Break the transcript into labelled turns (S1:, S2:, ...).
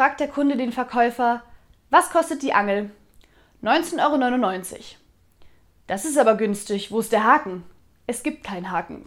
S1: fragt der Kunde den Verkäufer, was kostet die Angel? 19,99 Euro. Das ist aber günstig. Wo ist der Haken? Es gibt keinen Haken.